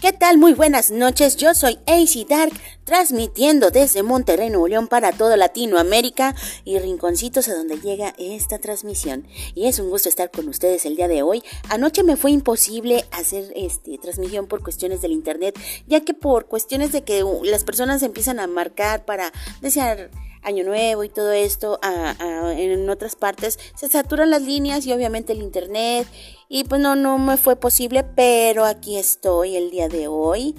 ¿Qué tal? Muy buenas noches. Yo soy AC Dark, transmitiendo desde Monterrey, Nuevo León para toda Latinoamérica y rinconcitos a donde llega esta transmisión. Y es un gusto estar con ustedes el día de hoy. Anoche me fue imposible hacer este transmisión por cuestiones del internet, ya que por cuestiones de que las personas empiezan a marcar para desear Año Nuevo y todo esto en otras partes, se saturan las líneas y obviamente el internet y pues no, no me fue posible, pero aquí estoy el día de hoy.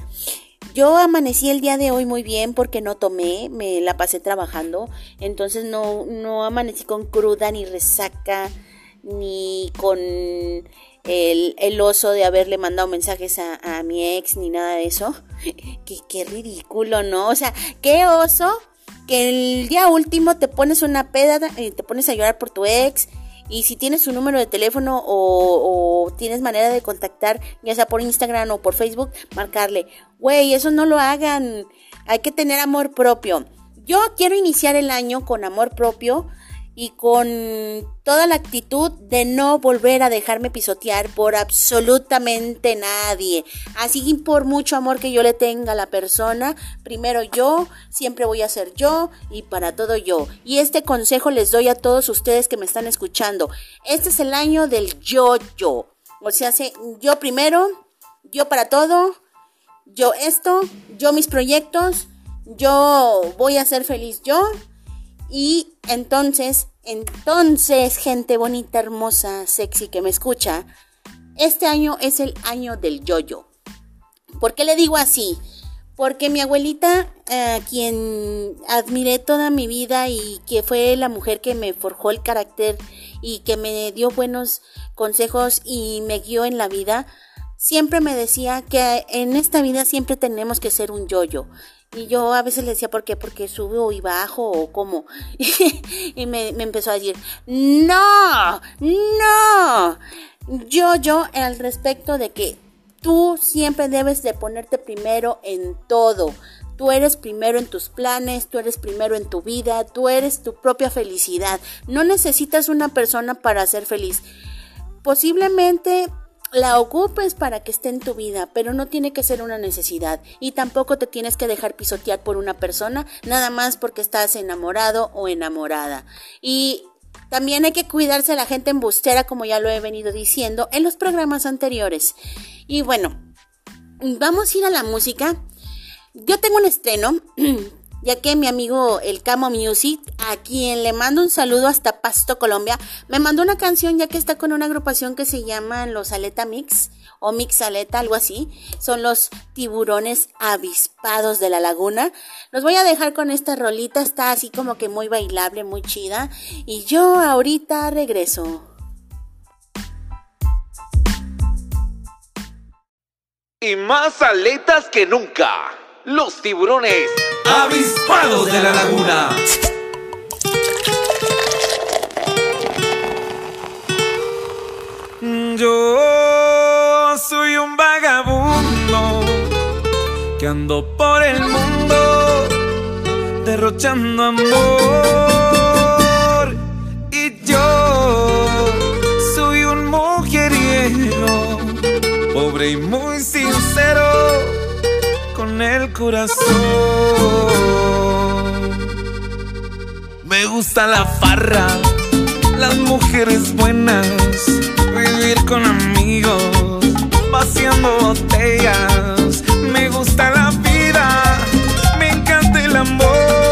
Yo amanecí el día de hoy muy bien porque no tomé, me la pasé trabajando, entonces no, no amanecí con cruda ni resaca ni con el, oso de haberle mandado mensajes a, mi ex ni nada de eso. qué ridículo, ¿no? O sea, qué oso que el día último te pones una peda y te pones a llorar por tu ex y si tienes su número de teléfono o, tienes manera de contactar, ya sea por Instagram o por Facebook, marcarle, güey, eso no lo hagan, hay que tener amor propio. Yo quiero iniciar el año con amor propio y con toda la actitud de no volver a dejarme pisotear por absolutamente nadie. Así por mucho amor que yo le tenga a la persona, primero yo, siempre voy a ser yo y para todo yo. Y este consejo les doy a todos ustedes que me están escuchando. Este es el año del yo-yo. O sea, yo primero, yo para todo, yo esto, yo mis proyectos, yo voy a ser feliz yo y entonces, entonces, gente bonita, hermosa, sexy que me escucha, este año es el año del yoyo. -yo. ¿Por qué le digo así? Porque mi abuelita, eh, quien admiré toda mi vida y que fue la mujer que me forjó el carácter y que me dio buenos consejos y me guió en la vida, siempre me decía que en esta vida siempre tenemos que ser un yoyo. -yo. Y yo a veces le decía, ¿por qué? Porque subo y bajo o cómo. y me, me, empezó a decir, no, no. Yo, yo, al respecto de que tú siempre debes de ponerte primero en todo. Tú eres primero en tus planes, tú eres primero en tu vida, tú eres tu propia felicidad. No necesitas una persona para ser feliz. Posiblemente la ocupes para que esté en tu vida, pero no tiene que ser una necesidad y tampoco te tienes que dejar pisotear por una persona nada más porque estás enamorado o enamorada. Y también hay que cuidarse de la gente embustera como ya lo he venido diciendo en los programas anteriores. Y bueno, vamos a ir a la música. Yo tengo un estreno ya que mi amigo el Camo Music, a quien le mando un saludo hasta Pasto, Colombia, me mandó una canción ya que está con una agrupación que se llama Los Aleta Mix o Mix Aleta, algo así. Son los tiburones avispados de la laguna. Los voy a dejar con esta rolita, está así como que muy bailable, muy chida. Y yo ahorita regreso. Y más aletas que nunca los tiburones avispados de la laguna. Yo soy un vagabundo que ando por el mundo derrochando amor. Y yo soy un mujeriego, pobre y muy sincero el corazón. Me gusta la farra, las mujeres buenas, vivir con amigos, vaciando botellas. Me gusta la vida, me encanta el amor,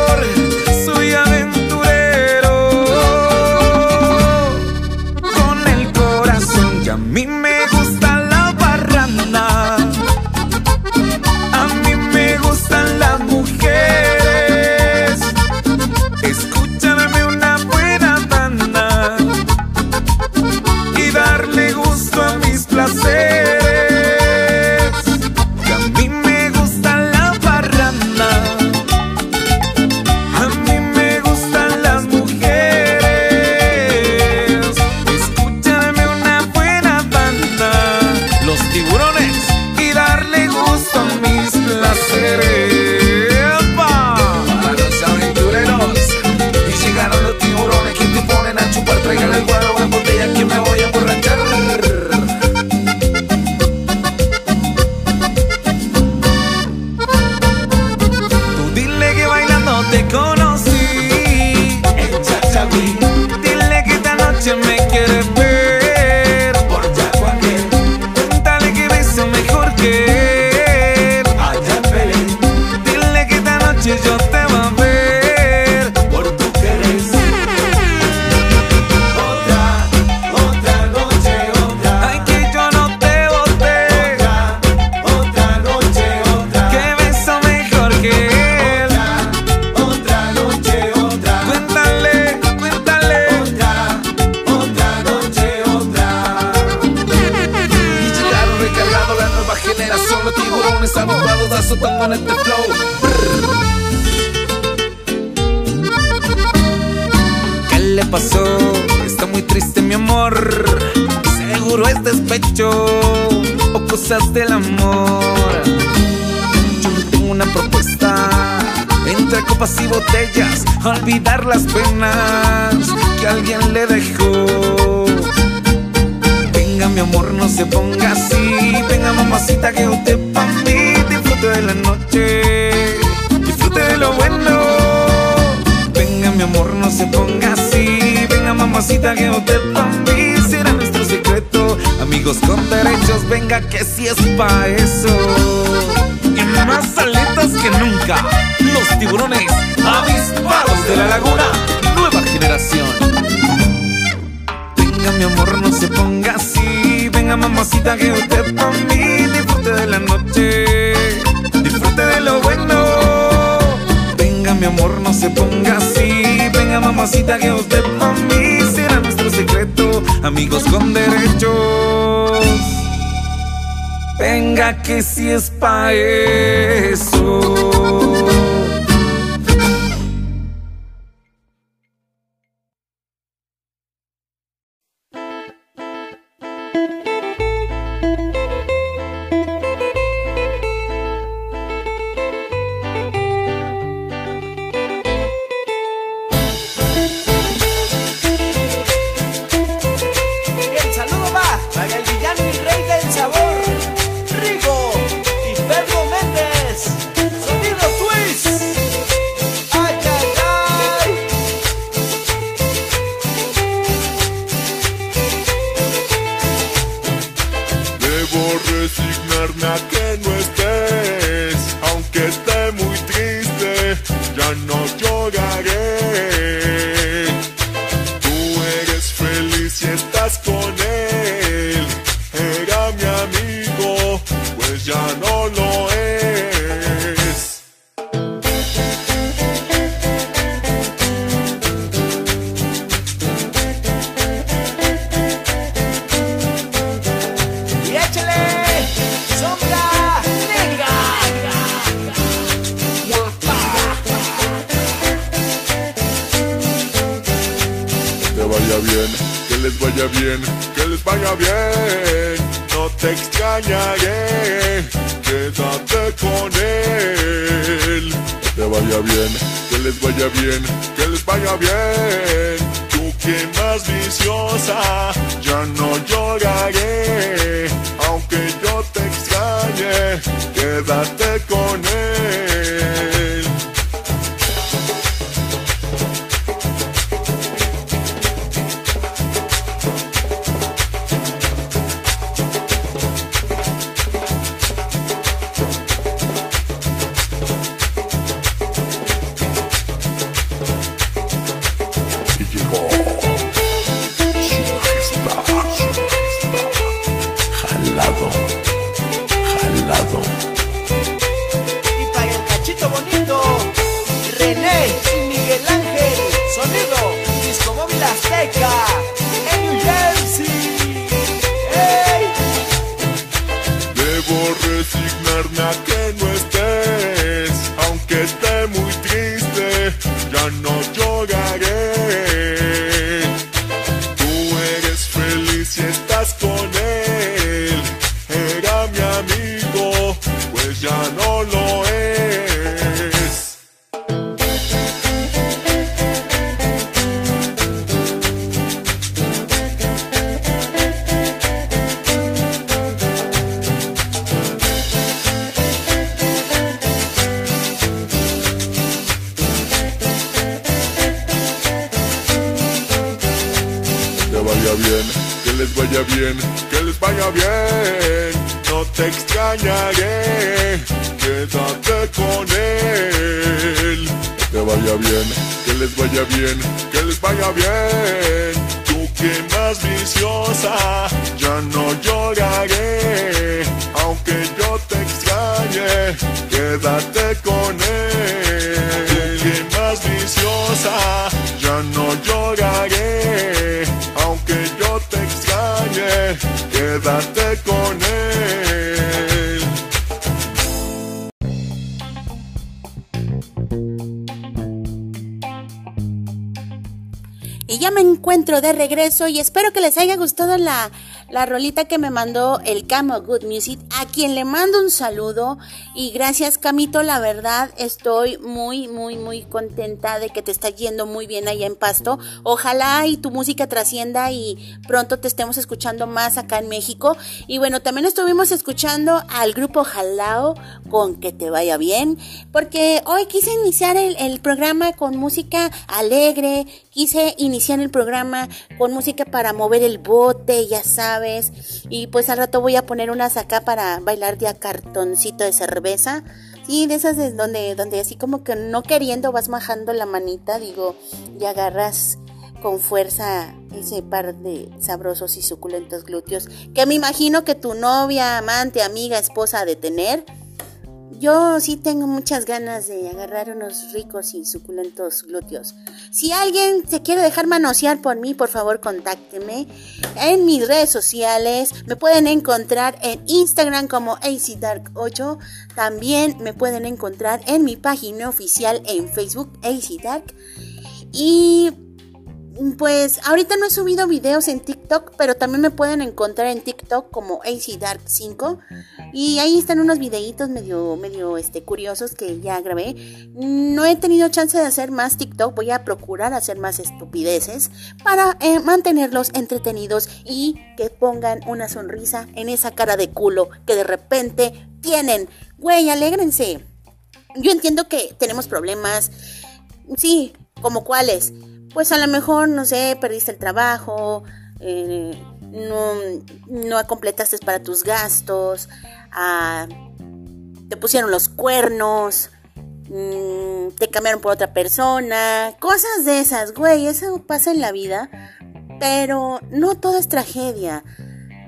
mi amor, no se ponga así. Venga mamacita que usted pa' disfrute de la noche, disfrute de lo bueno. Venga mi amor, no se ponga así. Venga mamacita que usted pa' será nuestro secreto. Amigos con derechos. Venga que si es pa' eso. Les vaya bien, que les vaya bien. No te extrañaré, quédate con él. Que te vaya bien, que les vaya bien, que les vaya bien. Tú que más viciosa, ya no lloraré. Aunque yo te extrañe, quédate con él. Vaya bien, que les vaya bien. No te extrañaré, quédate con él. Que te vaya bien, que les vaya bien, que les vaya bien. Tú que más viciosa, ya no lloraré. Aunque yo te extrañe, quédate con él. Tú que más viciosa, ya no lloraré. Aunque yo te quédate con él. Y ya me encuentro de regreso y espero que les haya gustado la la rolita que me mandó el Camo Good Music, a quien le mando un saludo y gracias Camito, la verdad estoy muy, muy, muy contenta de que te está yendo muy bien allá en Pasto. Ojalá y tu música trascienda y pronto te estemos escuchando más acá en México. Y bueno, también estuvimos escuchando al grupo Jalao con Que te vaya bien, porque hoy quise iniciar el, el programa con música alegre, quise iniciar el programa con música para mover el bote, ya sabes. Y pues al rato voy a poner unas acá para bailar de a cartoncito de cerveza. Sí, de esas de donde, donde así como que no queriendo vas majando la manita, digo, y agarras con fuerza ese par de sabrosos y suculentos glúteos que me imagino que tu novia, amante, amiga, esposa de tener. Yo sí tengo muchas ganas de agarrar unos ricos y suculentos glúteos. Si alguien se quiere dejar manosear por mí, por favor contácteme en mis redes sociales. Me pueden encontrar en Instagram como ACDark8. También me pueden encontrar en mi página oficial en Facebook ACDark. Y pues ahorita no he subido videos en TikTok, pero también me pueden encontrar en TikTok como ACDark5 y ahí están unos videitos medio medio este curiosos que ya grabé. No he tenido chance de hacer más TikTok, voy a procurar hacer más estupideces para eh, mantenerlos entretenidos y que pongan una sonrisa en esa cara de culo que de repente tienen. Güey, alégrense. Yo entiendo que tenemos problemas. Sí, como cuáles pues a lo mejor, no sé, perdiste el trabajo, eh, no, no, completaste para tus gastos, ah, te pusieron los cuernos, mm, te cambiaron por otra persona, cosas de esas, güey, eso pasa en la vida, pero no todo es tragedia.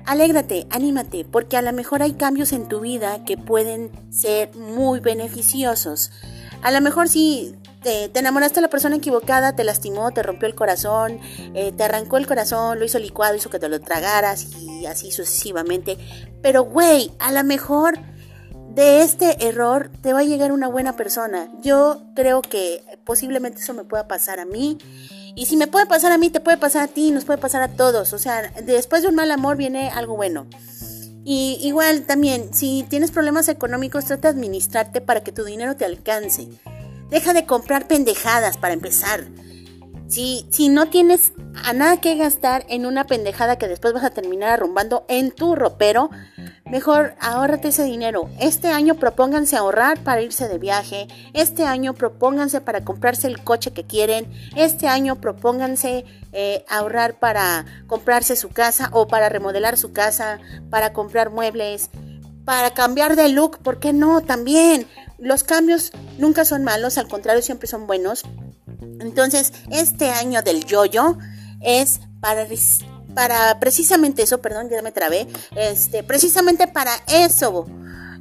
Alégrate, anímate, porque a lo mejor hay cambios en tu vida que pueden ser muy beneficiosos. A lo mejor sí te, enamoraste de la persona equivocada, te lastimó, te rompió el corazón, eh, te arrancó el corazón, lo hizo licuado, hizo que te lo tragaras y así sucesivamente. Pero, güey, a lo mejor de este error te va a llegar una buena persona. Yo creo que posiblemente eso me pueda pasar a mí. Y si me puede pasar a mí, te puede pasar a ti, nos puede pasar a todos. O sea, después de un mal amor viene algo bueno. Y igual también, si tienes problemas económicos, trata de administrarte para que tu dinero te alcance. Deja de comprar pendejadas para empezar. Si, si no tienes a nada que gastar en una pendejada que después vas a terminar arrumbando en tu ropero, mejor ahórrate ese dinero. Este año propónganse ahorrar para irse de viaje. Este año propónganse para comprarse el coche que quieren. Este año propónganse eh, ahorrar para comprarse su casa o para remodelar su casa, para comprar muebles, para cambiar de look. ¿Por qué no? También los cambios nunca son malos, al contrario, siempre son buenos. Entonces, este año del yoyo es para, para precisamente eso, perdón, ya me trabé, este, precisamente para eso.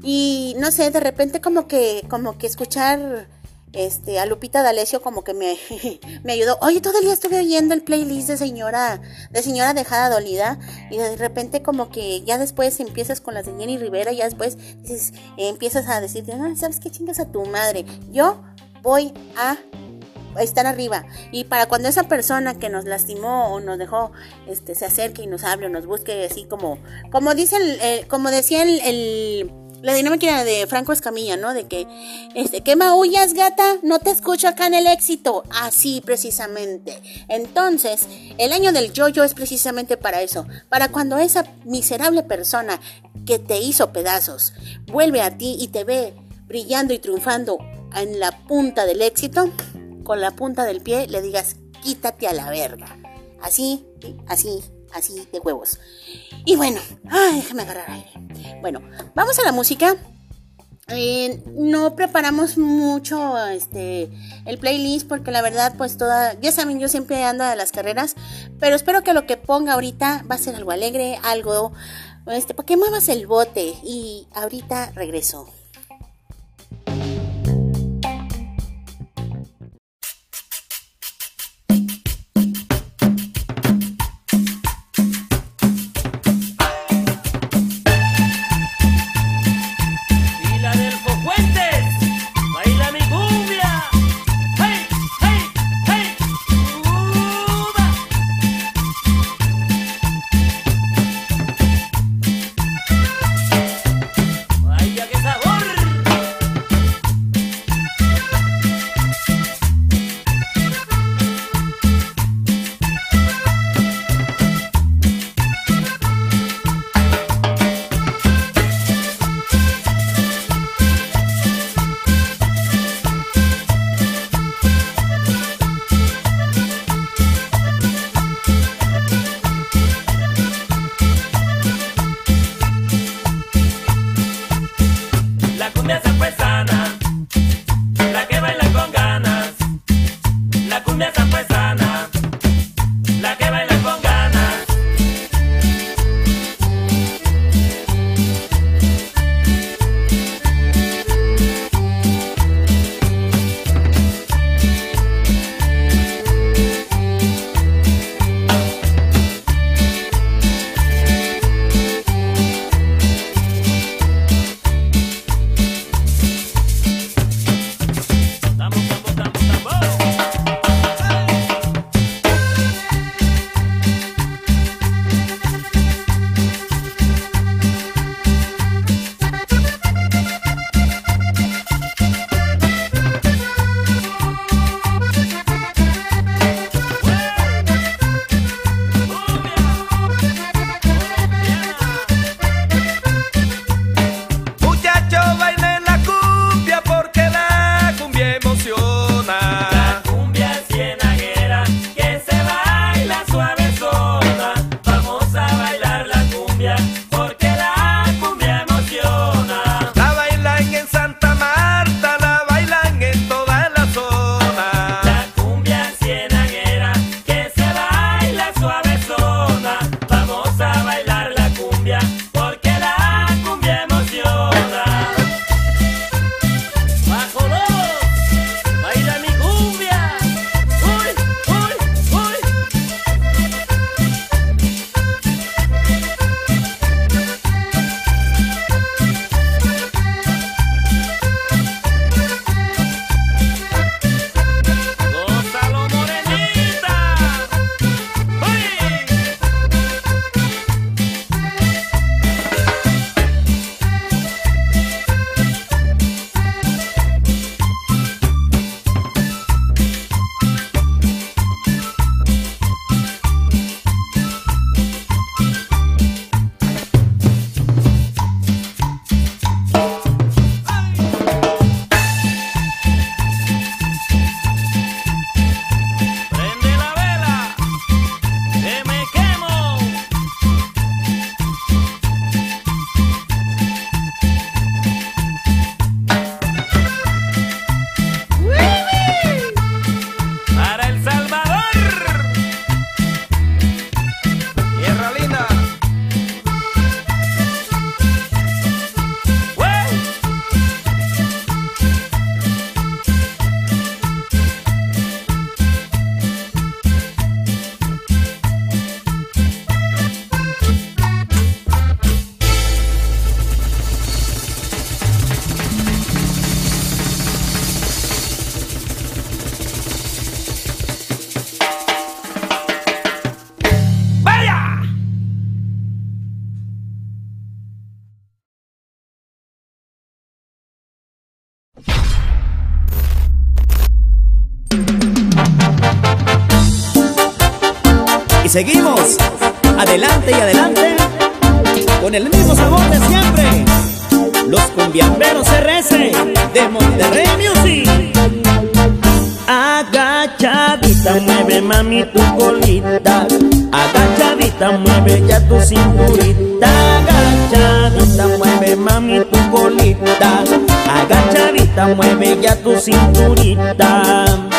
Y no sé, de repente como que, como que escuchar este, a Lupita D'Alessio como que me, me ayudó. Oye, todo el día estuve oyendo el playlist de señora, de señora dejada dolida, y de repente como que ya después empiezas con las de Jenny Rivera, y ya después empiezas a decirte, no, ¿sabes qué chingas a tu madre? Yo voy a estar arriba. Y para cuando esa persona que nos lastimó o nos dejó, este, se acerque y nos hable o nos busque así como, como dicen, como decía el la dinámica de Franco Escamilla, ¿no? De que, este, ¿qué maullas, gata? No te escucho acá en el éxito. Así, precisamente. Entonces, el año del yo-yo es precisamente para eso. Para cuando esa miserable persona que te hizo pedazos vuelve a ti y te ve brillando y triunfando en la punta del éxito, con la punta del pie le digas, quítate a la verga. Así, así, así de huevos. Y bueno, ay, déjame agarrar aire. Bueno, vamos a la música. Eh, no preparamos mucho este el playlist porque la verdad pues toda ya saben yo siempre ando a las carreras pero espero que lo que ponga ahorita va a ser algo alegre algo este para que muevas el bote y ahorita regreso seguimos, adelante y adelante, con el mismo sabor de siempre. Los cumbiamberos RS de Monterrey Music. Agachadita, mueve mami tu colita. Agachadita, mueve ya tu cinturita. Agachadita, mueve mami tu colita. Agachadita, mueve ya tu cinturita.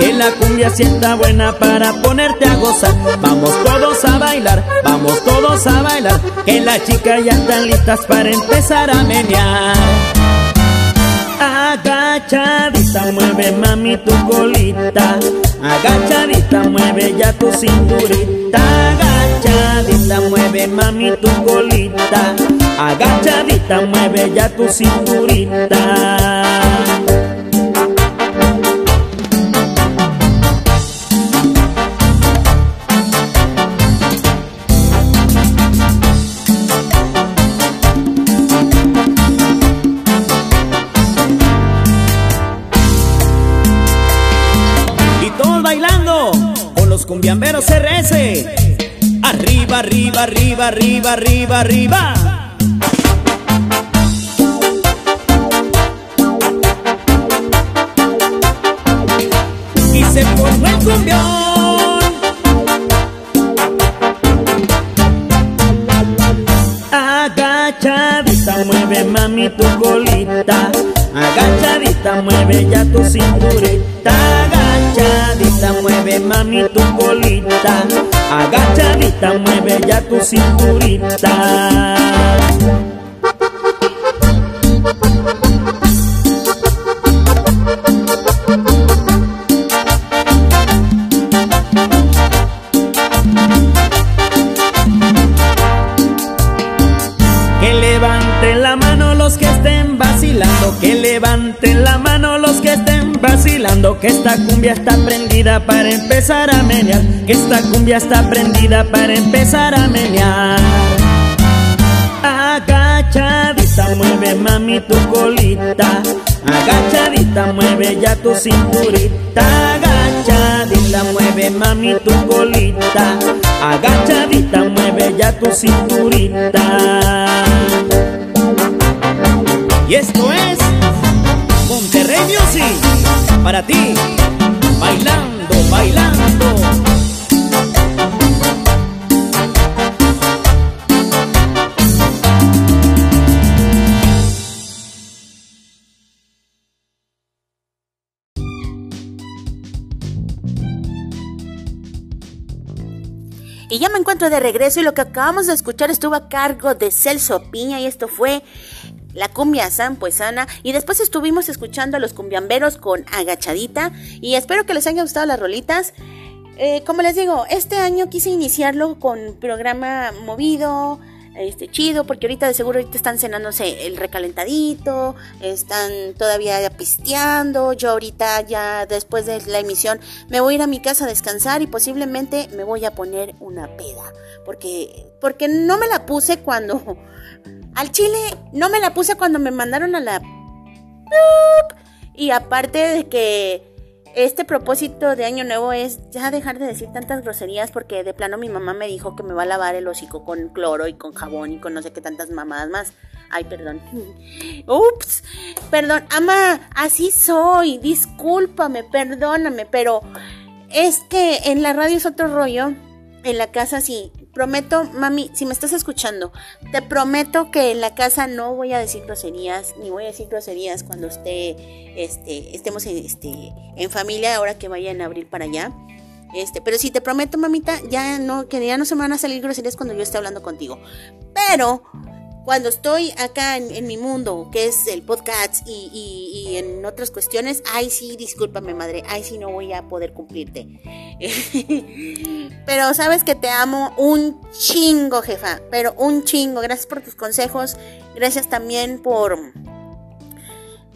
Que la cumbia sienta buena para ponerte a gozar. Vamos todos a bailar, vamos todos a bailar, que las chicas ya están listas para empezar a menear. Agachadita, mueve mami tu colita. Agachadita, mueve ya tu cinturita. Agachadita, mueve mami tu colita. Agachadita, mueve ya tu cinturita. Cumbiamberos RS. Arriba, arriba, arriba, arriba, arriba, arriba. Y se formó el cumbión. Agachadita, mueve mami tu colita. Agachadita, mueve ya tu cinturita mami tu colita, agachadita, mueve ya tu cinturita. Que esta cumbia está prendida para empezar a menear que esta cumbia está prendida para empezar a menear. Agachadita mueve mami tu colita. Agachadita mueve ya tu cinturita. Agachadita mueve mami tu colita. Agachadita mueve ya tu cinturita. Y esto es Monterrey Music para ti, bailando, bailando. Y ya me encuentro de regreso y lo que acabamos de escuchar estuvo a cargo de Celso Piña y esto fue la cumbia san pues sana y después estuvimos escuchando a los cumbiamberos con agachadita. Y espero que les haya gustado las rolitas. Eh, como les digo, este año quise iniciarlo con programa movido, este chido, porque ahorita de seguro ahorita están cenándose el recalentadito, están todavía pisteando, yo ahorita ya después de la emisión me voy a ir a mi casa a descansar y posiblemente me voy a poner una peda, porque porque no me la puse cuando al chile no me la puse cuando me mandaron a la... Y aparte de que este propósito de año nuevo es ya dejar de decir tantas groserías porque de plano mi mamá me dijo que me va a lavar el hocico con cloro y con jabón y con no sé qué tantas mamadas más. Ay, perdón. Ups. Perdón, ama, así soy. Discúlpame, perdóname, pero es que en la radio es otro rollo. En la casa sí prometo, mami, si me estás escuchando, te prometo que en la casa no voy a decir groserías, ni voy a decir groserías cuando esté, este, estemos en, este, en familia, ahora que vayan a abrir para allá. Este, pero si te prometo, mamita, ya no, que ya no se me van a salir groserías cuando yo esté hablando contigo. Pero cuando estoy acá en, mi mundo, que es el podcast y, en otras cuestiones, ay sí, discúlpame madre, ay sí no voy a poder cumplirte. pero sabes que te amo un chingo, jefa, pero un chingo. Gracias por tus consejos, gracias también por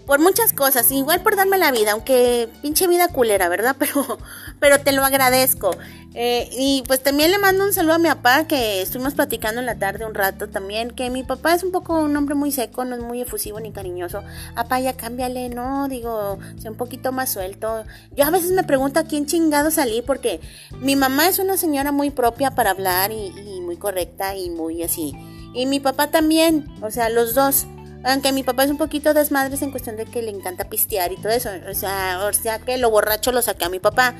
por muchas cosas, igual por darme la vida, aunque pinche vida culera, ¿verdad? Pero, pero te lo agradezco. Eh, y pues también le mando un saludo a mi papá, que estuvimos platicando en la tarde un rato también, que mi papá es un poco un hombre muy seco, no es muy efusivo ni cariñoso. Papá, ya cámbiale, no, digo, sea un poquito más suelto. Yo a veces me pregunto a quién chingado salí, porque mi mamá es una señora muy propia para hablar y, y muy correcta y muy así. Y mi papá también, o sea, los dos. Aunque mi papá es un poquito desmadres en cuestión de que le encanta pistear y todo eso. O sea, o sea que lo borracho lo saqué a mi papá.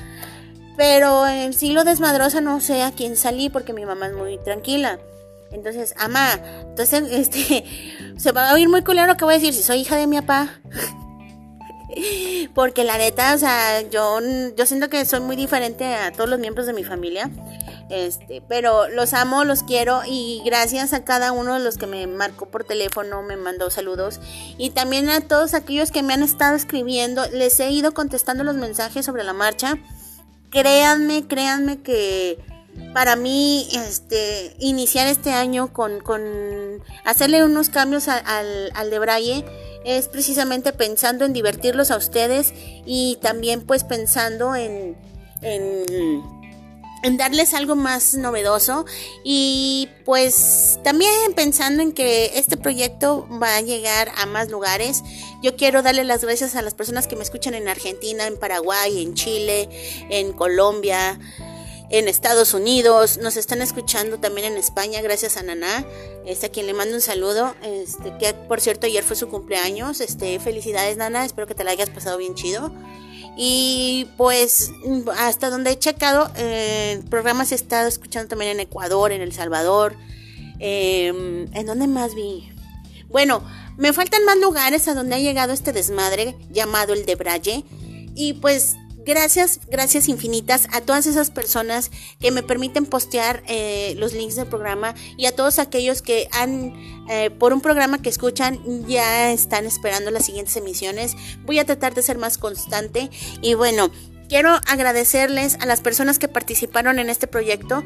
Pero en sí lo desmadrosa no sé a quién salí porque mi mamá es muy tranquila. Entonces, ama, entonces, este, se va a oír muy culero lo que voy a decir si soy hija de mi papá. porque la neta, o sea, yo, yo siento que soy muy diferente a todos los miembros de mi familia. Este, pero los amo, los quiero y gracias a cada uno de los que me marcó por teléfono, me mandó saludos y también a todos aquellos que me han estado escribiendo, les he ido contestando los mensajes sobre la marcha. Créanme, créanme que para mí este iniciar este año con, con hacerle unos cambios al, de Braille es precisamente pensando en divertirlos a ustedes y también pues pensando en, en en darles algo más novedoso y pues también pensando en que este proyecto va a llegar a más lugares. Yo quiero darle las gracias a las personas que me escuchan en Argentina, en Paraguay, en Chile, en Colombia, en Estados Unidos, nos están escuchando también en España, gracias a Naná, este, a quien le mando un saludo, este, que por cierto ayer fue su cumpleaños, este, felicidades Nana, espero que te la hayas pasado bien chido. Y pues hasta donde he checado, eh, el programa se escuchando también en Ecuador, en El Salvador. Em, ¿En dónde más vi? Bueno, me faltan más lugares a donde ha llegado este desmadre llamado el de Braille. Y pues Gracias, gracias infinitas a todas esas personas que me permiten postear eh, los links del programa y a todos aquellos que han, eh, por un programa que escuchan, ya están esperando las siguientes emisiones. Voy a tratar de ser más constante y bueno, quiero agradecerles a las personas que participaron en este proyecto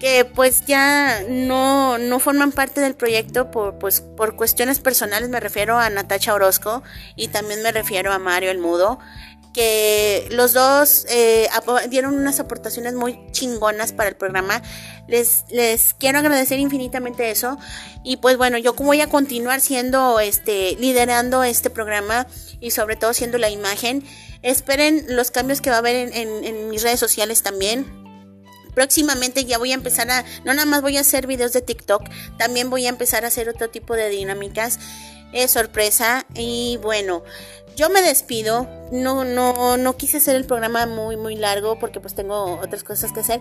que pues ya no, no forman parte del proyecto por, pues, por cuestiones personales, me refiero a Natacha Orozco y también me refiero a Mario el Mudo que los dos eh, dieron unas aportaciones muy chingonas para el programa. Les, les quiero agradecer infinitamente eso. Y pues bueno, yo voy a continuar siendo, este, liderando este programa y sobre todo siendo la imagen. Esperen los cambios que va a haber en, mis redes sociales también próximamente ya voy a empezar a, no nada más voy a hacer videos de TikTok, también voy a empezar a hacer otro tipo de dinámicas. Es sorpresa y bueno, yo me despido. No, no, no quise hacer el programa muy, muy largo porque pues tengo otras cosas que hacer.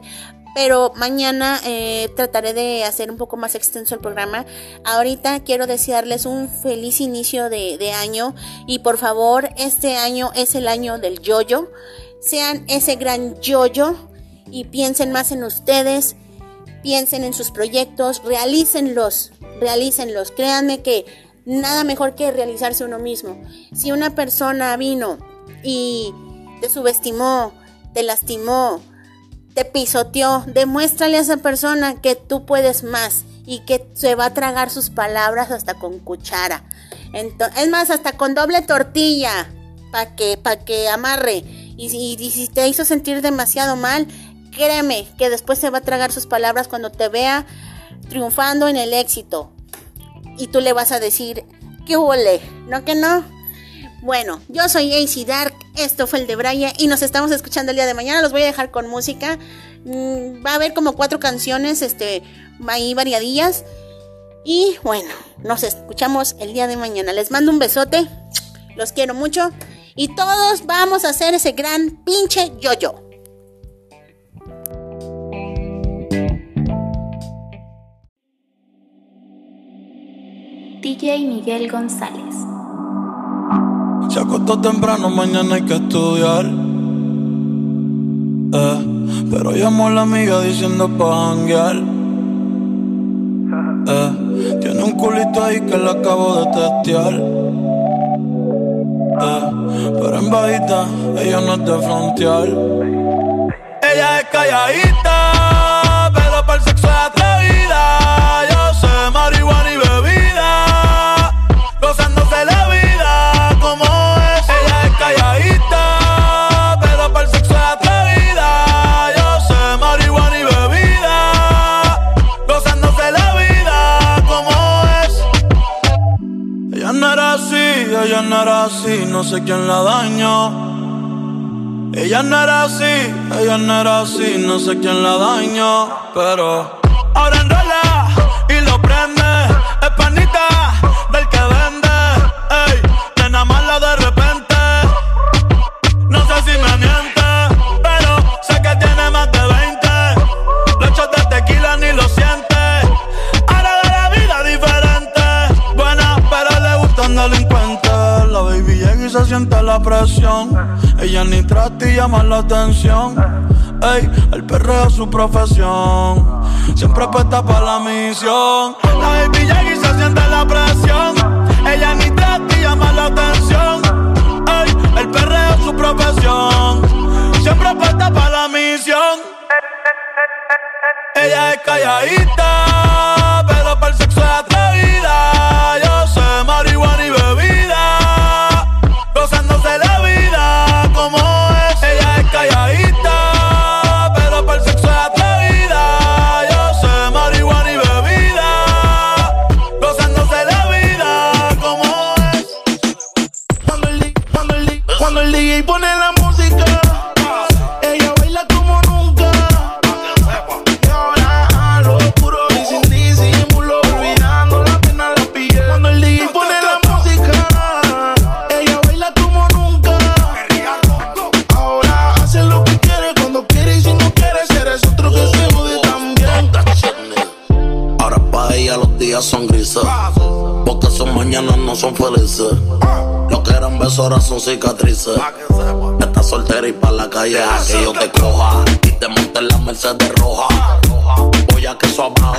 Pero mañana eh, trataré de hacer un poco más extenso el programa. Ahorita quiero desearles un feliz inicio de, año. Y por favor, este año es el año del yoyo. Sean ese gran yoyo y piensen más en ustedes. Piensen en sus proyectos, realícenlos, realícenlos. Créanme que nada mejor que realizarse uno mismo. Si una persona vino y te subestimó, te lastimó, te pisoteó, demuéstrale a esa persona que tú puedes más y que se va a tragar sus palabras hasta con cuchara. es más, hasta con doble tortilla para que, pa que amarre. Y, y si te hizo sentir demasiado mal, créeme que después se va a tragar sus palabras cuando te vea triunfando en el éxito y tú le vas a decir, ¿qué huele? ¿No que no? Bueno, yo soy AC Dark, esto fue el de Brian y nos estamos escuchando el día de mañana. Los voy a dejar con música. Mm, va a haber como cuatro canciones, este, ahí variadillas. Y bueno, nos escuchamos el día de mañana. Les mando un besote, los quiero mucho y todos vamos a hacer ese gran pinche yo-yo. DJ Miguel González. Se acostó temprano, mañana hay que estudiar. Eh, pero llamó a la amiga diciendo pa' janguear. Eh, tiene un culito ahí que le acabo de testear. Eh, pero en bajita, ella no es de frontear. Ella es calladita, pero para el sexo es atrevida. Así, no sé quién la dañó. Ella no era así, ella no era así, no sé quién la dañó, pero ahora Siempre apuesta para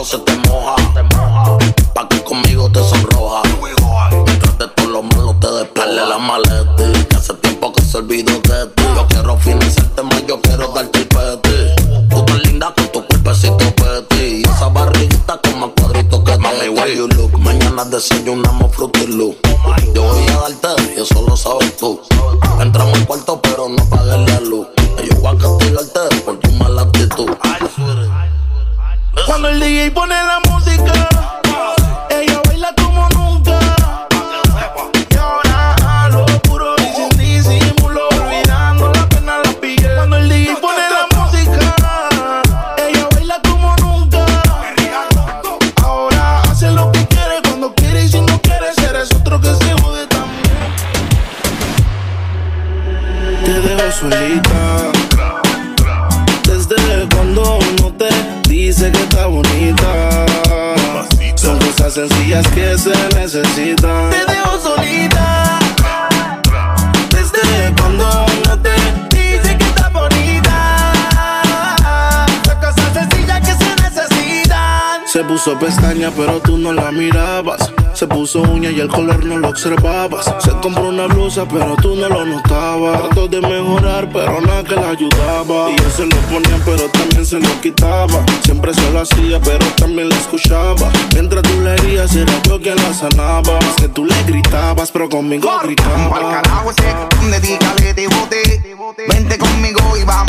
abajo se te moja. Pa' que conmigo te sonroja. Mientras de todo lo malo te despegue la maleta. Que hace tiempo que se olvidó de ti. Yo quiero financiarte más, yo quiero darte el peti. Tú tan linda con tu cuerpecito peti. Y esa barriguita con más cuadritos que Mami, why you look? Mañana desayunamos Fruity Loop. Yo voy a darte y eso lo sabes tú. Puso pestaña, pero tú no la mirabas. Se puso uña y el color no lo observabas. Se compró una blusa, pero tú no lo notabas. Trató de mejorar, pero nada que la ayudaba. Y él se lo ponía, pero también se lo quitaba. Siempre se lo hacía, pero también la escuchaba. Mientras tú le herías, era yo quien la sanaba. Es que tú le gritabas, pero conmigo gritaba. carajo ese dedícale de bote. Vente conmigo y vámonos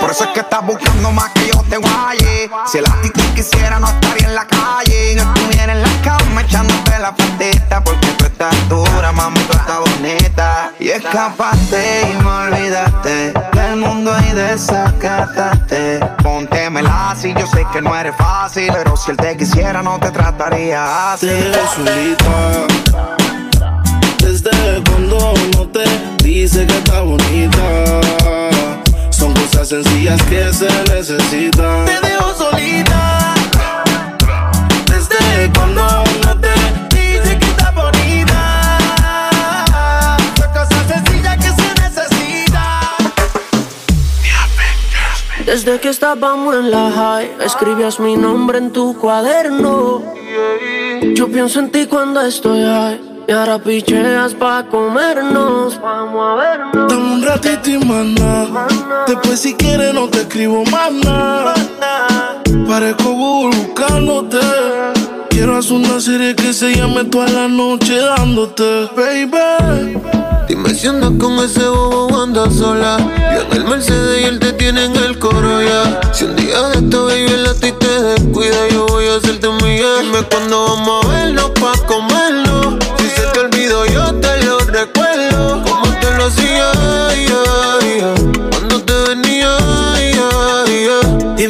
Por eso es que estás buscando más que yo te guaye. Si el actitud quisiera, no estaría en la calle. No estuviera en la cama echándote la patita. Porque tú estás dura, mami, tú estás bonita. Y escapaste y me olvidaste del mundo y desacataste. Póntemela así, yo sé que no eres fácil. Pero si él te quisiera, no te trataría así. te solita. Desde cuando uno te dice que está bonita. Son cosas sencillas que se necesitan. Te dejo solita. Desde cuando uno te Dice que está bonita. Son cosas sencillas que se necesitan. Desde que estábamos en la high, escribías mi nombre en tu cuaderno. Yo pienso en ti cuando estoy high. Y ahora picheas pa' comernos. Vamos a vernos. Dame un ratito y mana. Después si quieres no te escribo más nada. Parezco Google buscándote. Quiero hacer una serie que se llame toda la noche dándote, baby. Dime si andas con ese bobo o andas sola. Yo en el Mercedes y él te tiene en el coro ya. Si un día de esto, baby, el a ti te descuida, yo voy a hacerte un millón. Dime cuando vamos a vernos pa' comerlo.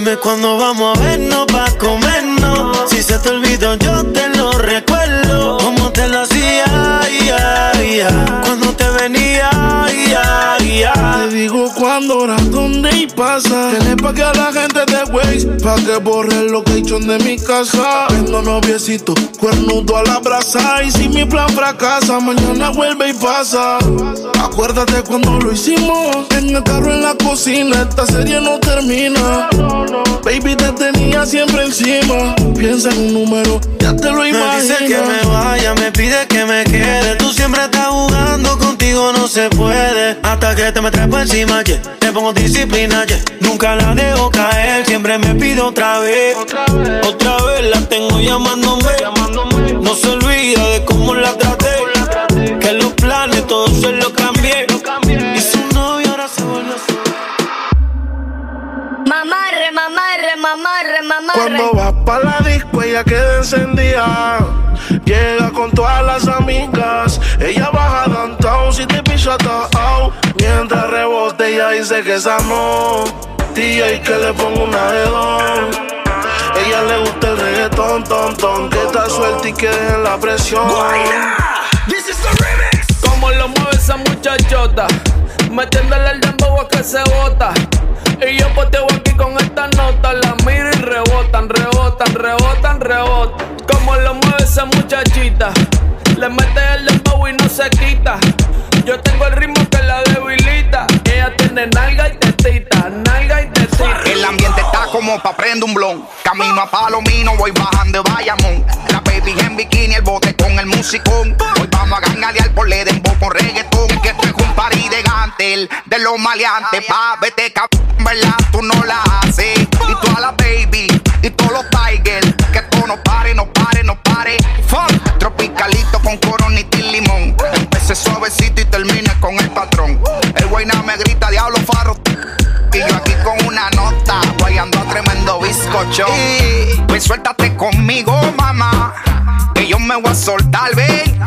Dime cuando vamos a vernos pa' comernos. Si se te olvidó, yo te lo recuerdo. Como te lo hacía, cuando te venía, Te digo cuándo, hora, dónde y pasa. Tienes pa' que a la gente te waste, pa' que borre el location de mi casa. Vendo noviecito, cuernudo a la brasa. Y si mi plan fracasa, mañana vuelve y pasa. Acuérdate cuando lo hicimos, en el carro en la cocina. Esta serie no termina. Baby, te tenía siempre encima. Piensa en un número, ya te lo imaginas. Me dice que me vaya, me pide que me quede. Tú siempre estás jugando, contigo no se puede. Hasta que te me trepo encima, yeah. Te pongo disciplina, yeah. Nunca la dejo caer, siempre me pido otra vez. Otra vez, otra vez la tengo llamándome. llamándome. No se olvida de cómo la traté. Que los planes todos se lo cambié. Lo cambié. Y su novio ahora se volvió su. Mamarre, mamarre, mamarre, mamarre. Cuando vas pa' la disco, ella queda encendida. Llega con todas las amigas. Ella baja si te pisa out. Mientras rebote, ella dice que esa no. DJ que le pongo una de don. Ella le gusta el reggaetón, ton, ton. Que está suelta y que dejen la presión. This is the remix. Como lo mueve esa muchachota. Metiéndole el dembow a que se bota. Y yo poteo aquí con esta nota. La miro y rebotan, rebotan, rebotan, rebotan. Como lo mueve esa muchachita. Le mete el dembow y no se quita. Yo tengo el ritmo que la debilita. Ella tiene nalga y tetita, nalga y tetita. El ambiente está como pa' prender un blon. Camino a Palomino, voy bajando de Bayamón. La baby en bikini, el bote con el musicón. Hoy vamos a gangalear por Ledembo con reggaetón. Que esto es un party de gantel, de los maleantes. Pa' vete cabrón, ¿verdad? Tú no la haces. Y toda la baby, y todos los tigers. Que esto no pare, no pare, no pare. Fun, tropicalito con coronita y limón. Empecé suavecito y termine con el patrón. El guayna me grita, diablo farro. Y yo aquí con una nota, guayando a tremendo bizcocho. Y pues suéltate conmigo, mamá. Que yo me voy a soltar, ven.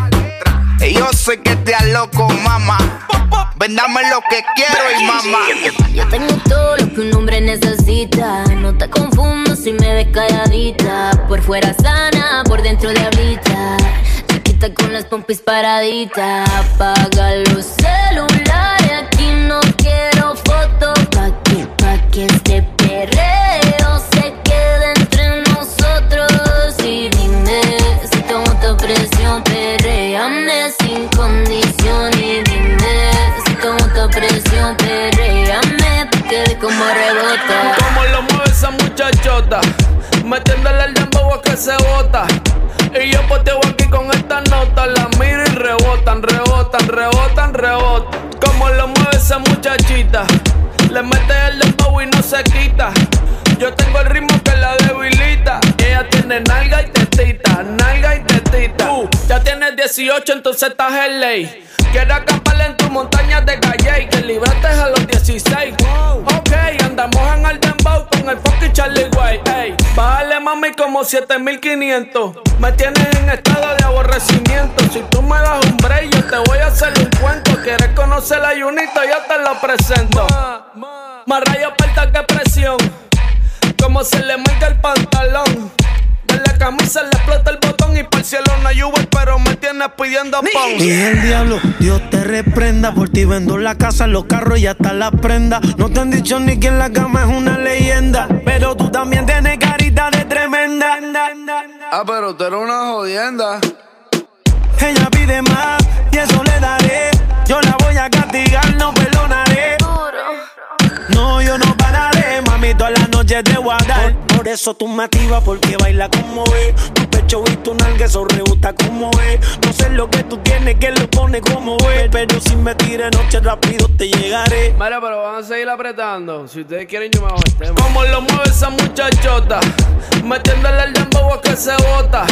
Y yo sé que te loco, mamá. Ven, dame lo que quiero y mamá. Yo tengo todo lo que un hombre necesita. No te confundo si me ves calladita. Por fuera sana, por dentro diablita. Chiquita con las pompis paraditas. Apaga los celulares. Aquí no quiero fotos. Pa' que, pa' que este perreo se quede entre nosotros. Y dime si tomo tu presión. Perreame sin condición. Y dime si tomo tu presión. Perreame pa' que ve como rebota. Como lo mueve esa muchachota. Metiéndole el que se bota. Y yo poteo aquí con esta nota. La miro y rebotan, rebotan, rebotan, rebotan. Como lo mueve esa muchachita. Le mete el dembow y no se quita. Yo tengo el ritmo que la debilita. Ella tiene nalga y tetita, nalga y tetita. Tú ya tienes 18, entonces estás en ley. Quiero acampar en tu montaña de calle y que libraste como 7500. Me tienes en estado de aborrecimiento. Si tú me das un break, yo te voy a hacer un cuento. ¿Quieres conocer la Junito? Yo te lo presento. Más rayo aparta que presión. Como se le marca el pantalón. Camisa le explota el botón y por el cielo no hay Uber, pero me tienes pidiendo pon. Y el diablo, Dios te reprenda. Por ti vendo la casa, los carros y hasta la prenda. No te han dicho ni que en la cama es una leyenda. Pero tú también tienes carita de tremenda. Ah, pero tú eres una jodienda. Ella pide más y eso le daré. Yo la voy a castigar, no perdonaré. No, yo no pararé, mami, toda la noche te voy a dar. Por, eso tú me activas, porque baila como es. Tu pecho y tu nalga, eso rebuta como es. No sé lo que tú tienes, que lo pone como es. Pero si me tire noche rápido te llegaré. Mira, pero van a seguir apretando. Si ustedes quieren, yo me hago el tema. Como lo mueve esa muchachota. Metiéndole el dembow a que se bota.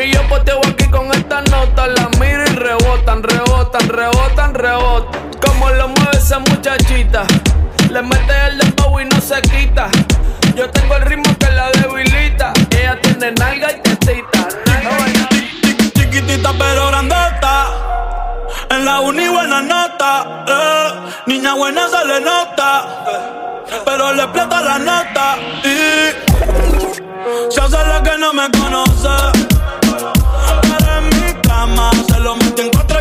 Y yo poteo aquí con esta nota. La miro y rebotan. rebotan, rebotan, rebotan. Como lo mueve esa muchachita. Le mete el dembow y no se quita. Yo tengo el ritmo que la debilita. Ella tiene nalga y tetita. Chiquitita pero grandota. En la uni buena nota. Eh. Niña buena se le nota. Pero le explota la nota. Y se hace la que no me conoce. Pero en mi cama se lo meten cuatro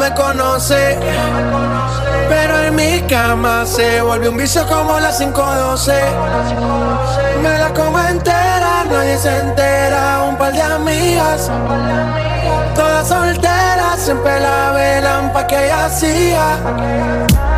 me conoce pero en mi cama se vuelve un vicio como las 512 me la como entera nadie se entera un par de amigas todas solteras siempre la velan pa' que ella siga.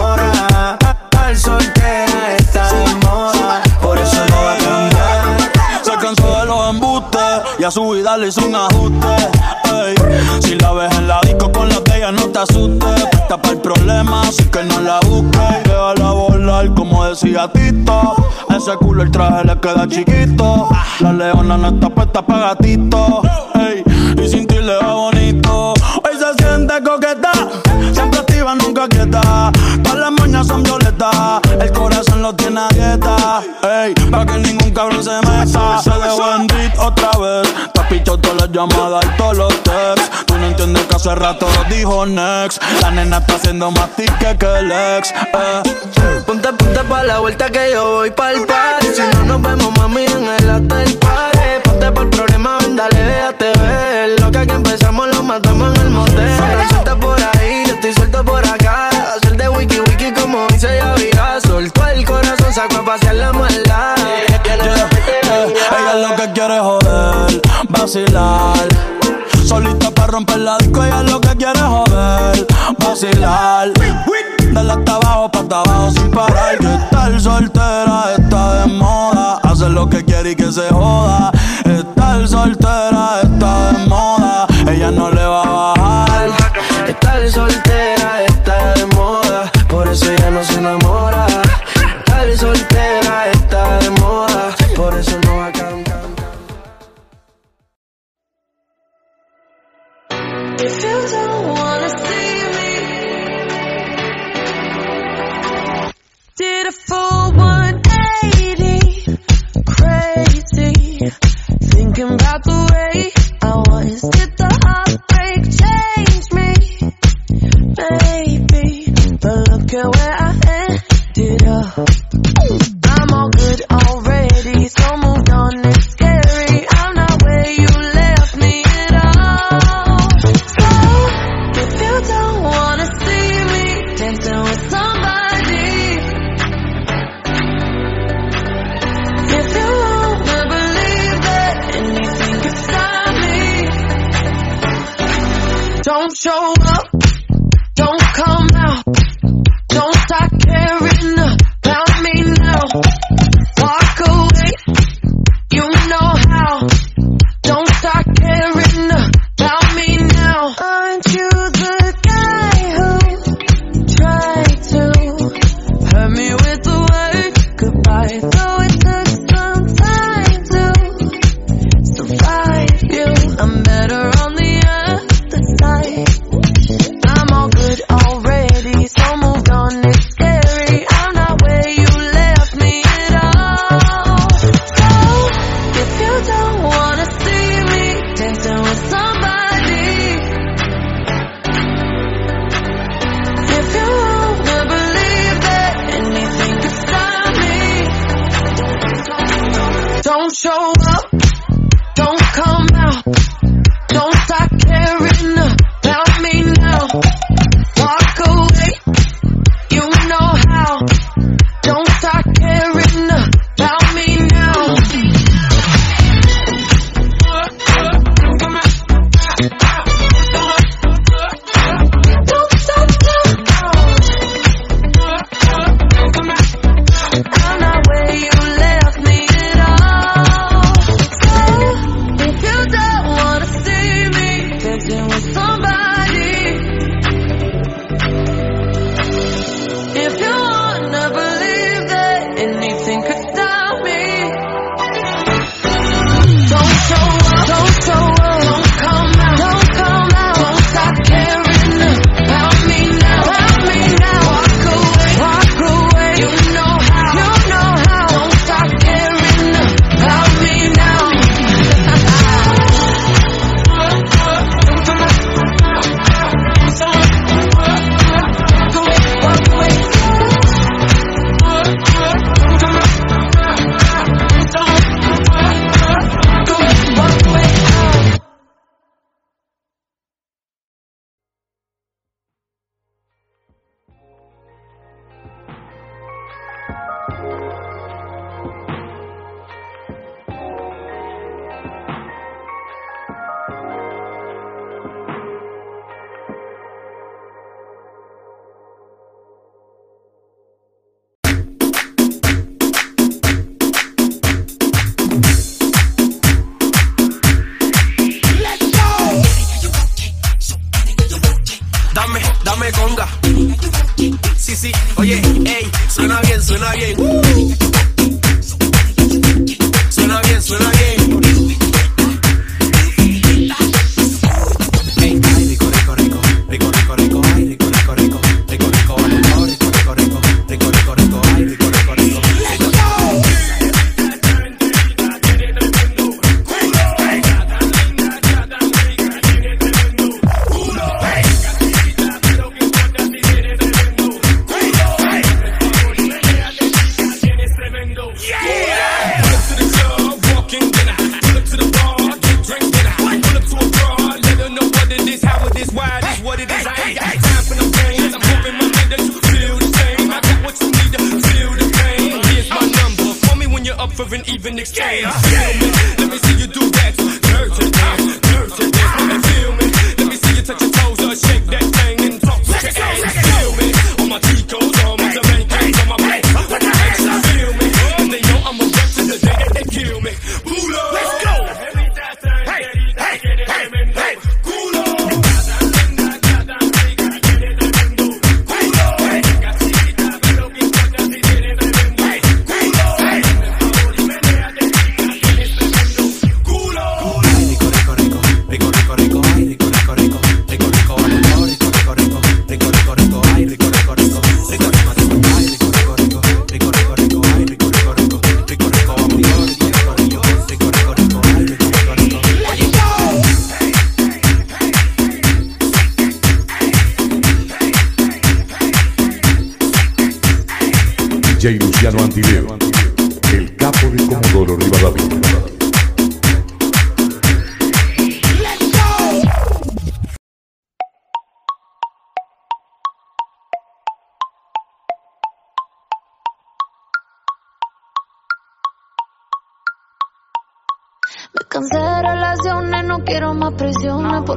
Enamora. Estar soltera está de moda, por eso no va a cambiar. Se cansó de los embustes y a su vida le hizo un ajuste. Si la ves en la disco con la de ella, no te asustes. Para el problema, así que no la busques. Déjala volar, como decía Tito. Ese culo el traje le queda chiquito. La leona no está puesta para gatito. Y sin ti le va bonito. Hoy se siente coqueta, activa, nunca quieta. Todas las moñas son violetas, el corazón lo tiene a dieta. Ey, para que ningún cabrón se meta. Se dejó en beat otra vez. Te has pichado todas las llamadas y todos los texts. Tú no entiendes que hace rato dijo next. La nena está haciendo más tique que el ex. Eh. Ponte, ponte pa' la vuelta que yo voy pa'l party Si no nos vemos, mami, en el after party Ponte por problema, ven, dale, déjate ver Lo que empezamos lo matamos en el motel pa' hacer la maldad. Ella lo que quiere joder, vacilar. Solita para romper la disco, ella lo que quiere joder, vacilar. Dale hasta abajo, pa' hasta abajo sin parar. Que estar soltera está de moda. Hace lo que quiere y que se joda. Estar soltera está de moda. Ella no le va a bajar. Estar soltera. wanna see nadie want to do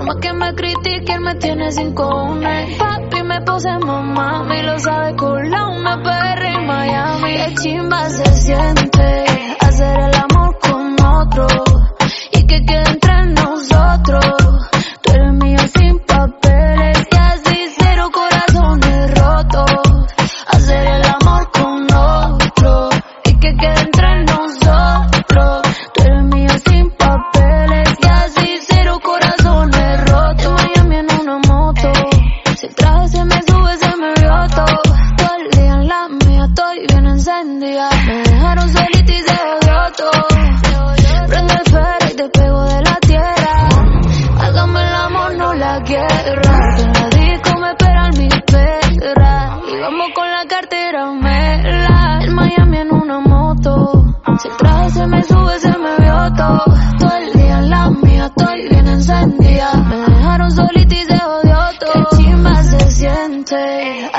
Pa' que me critiquen me tiene sin cojones. Papi me puse mamá, me lo sabe culón, me perre en Miami. Qué chimba se siente hacer el amor con otro y que quede entre nosotros.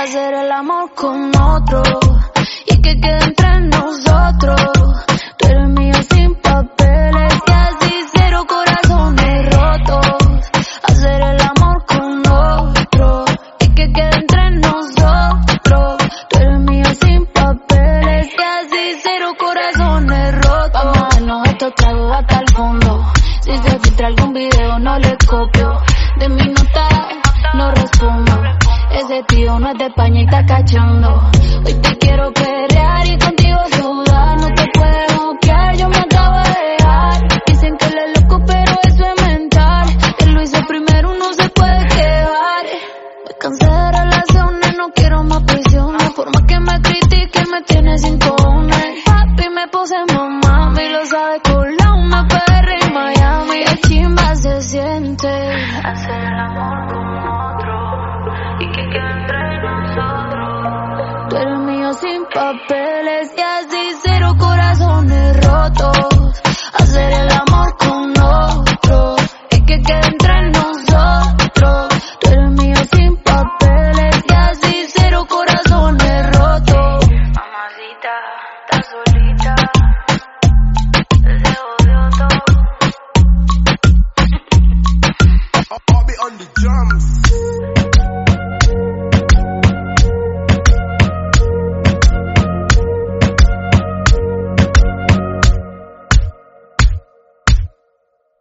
hacer el amor con otro.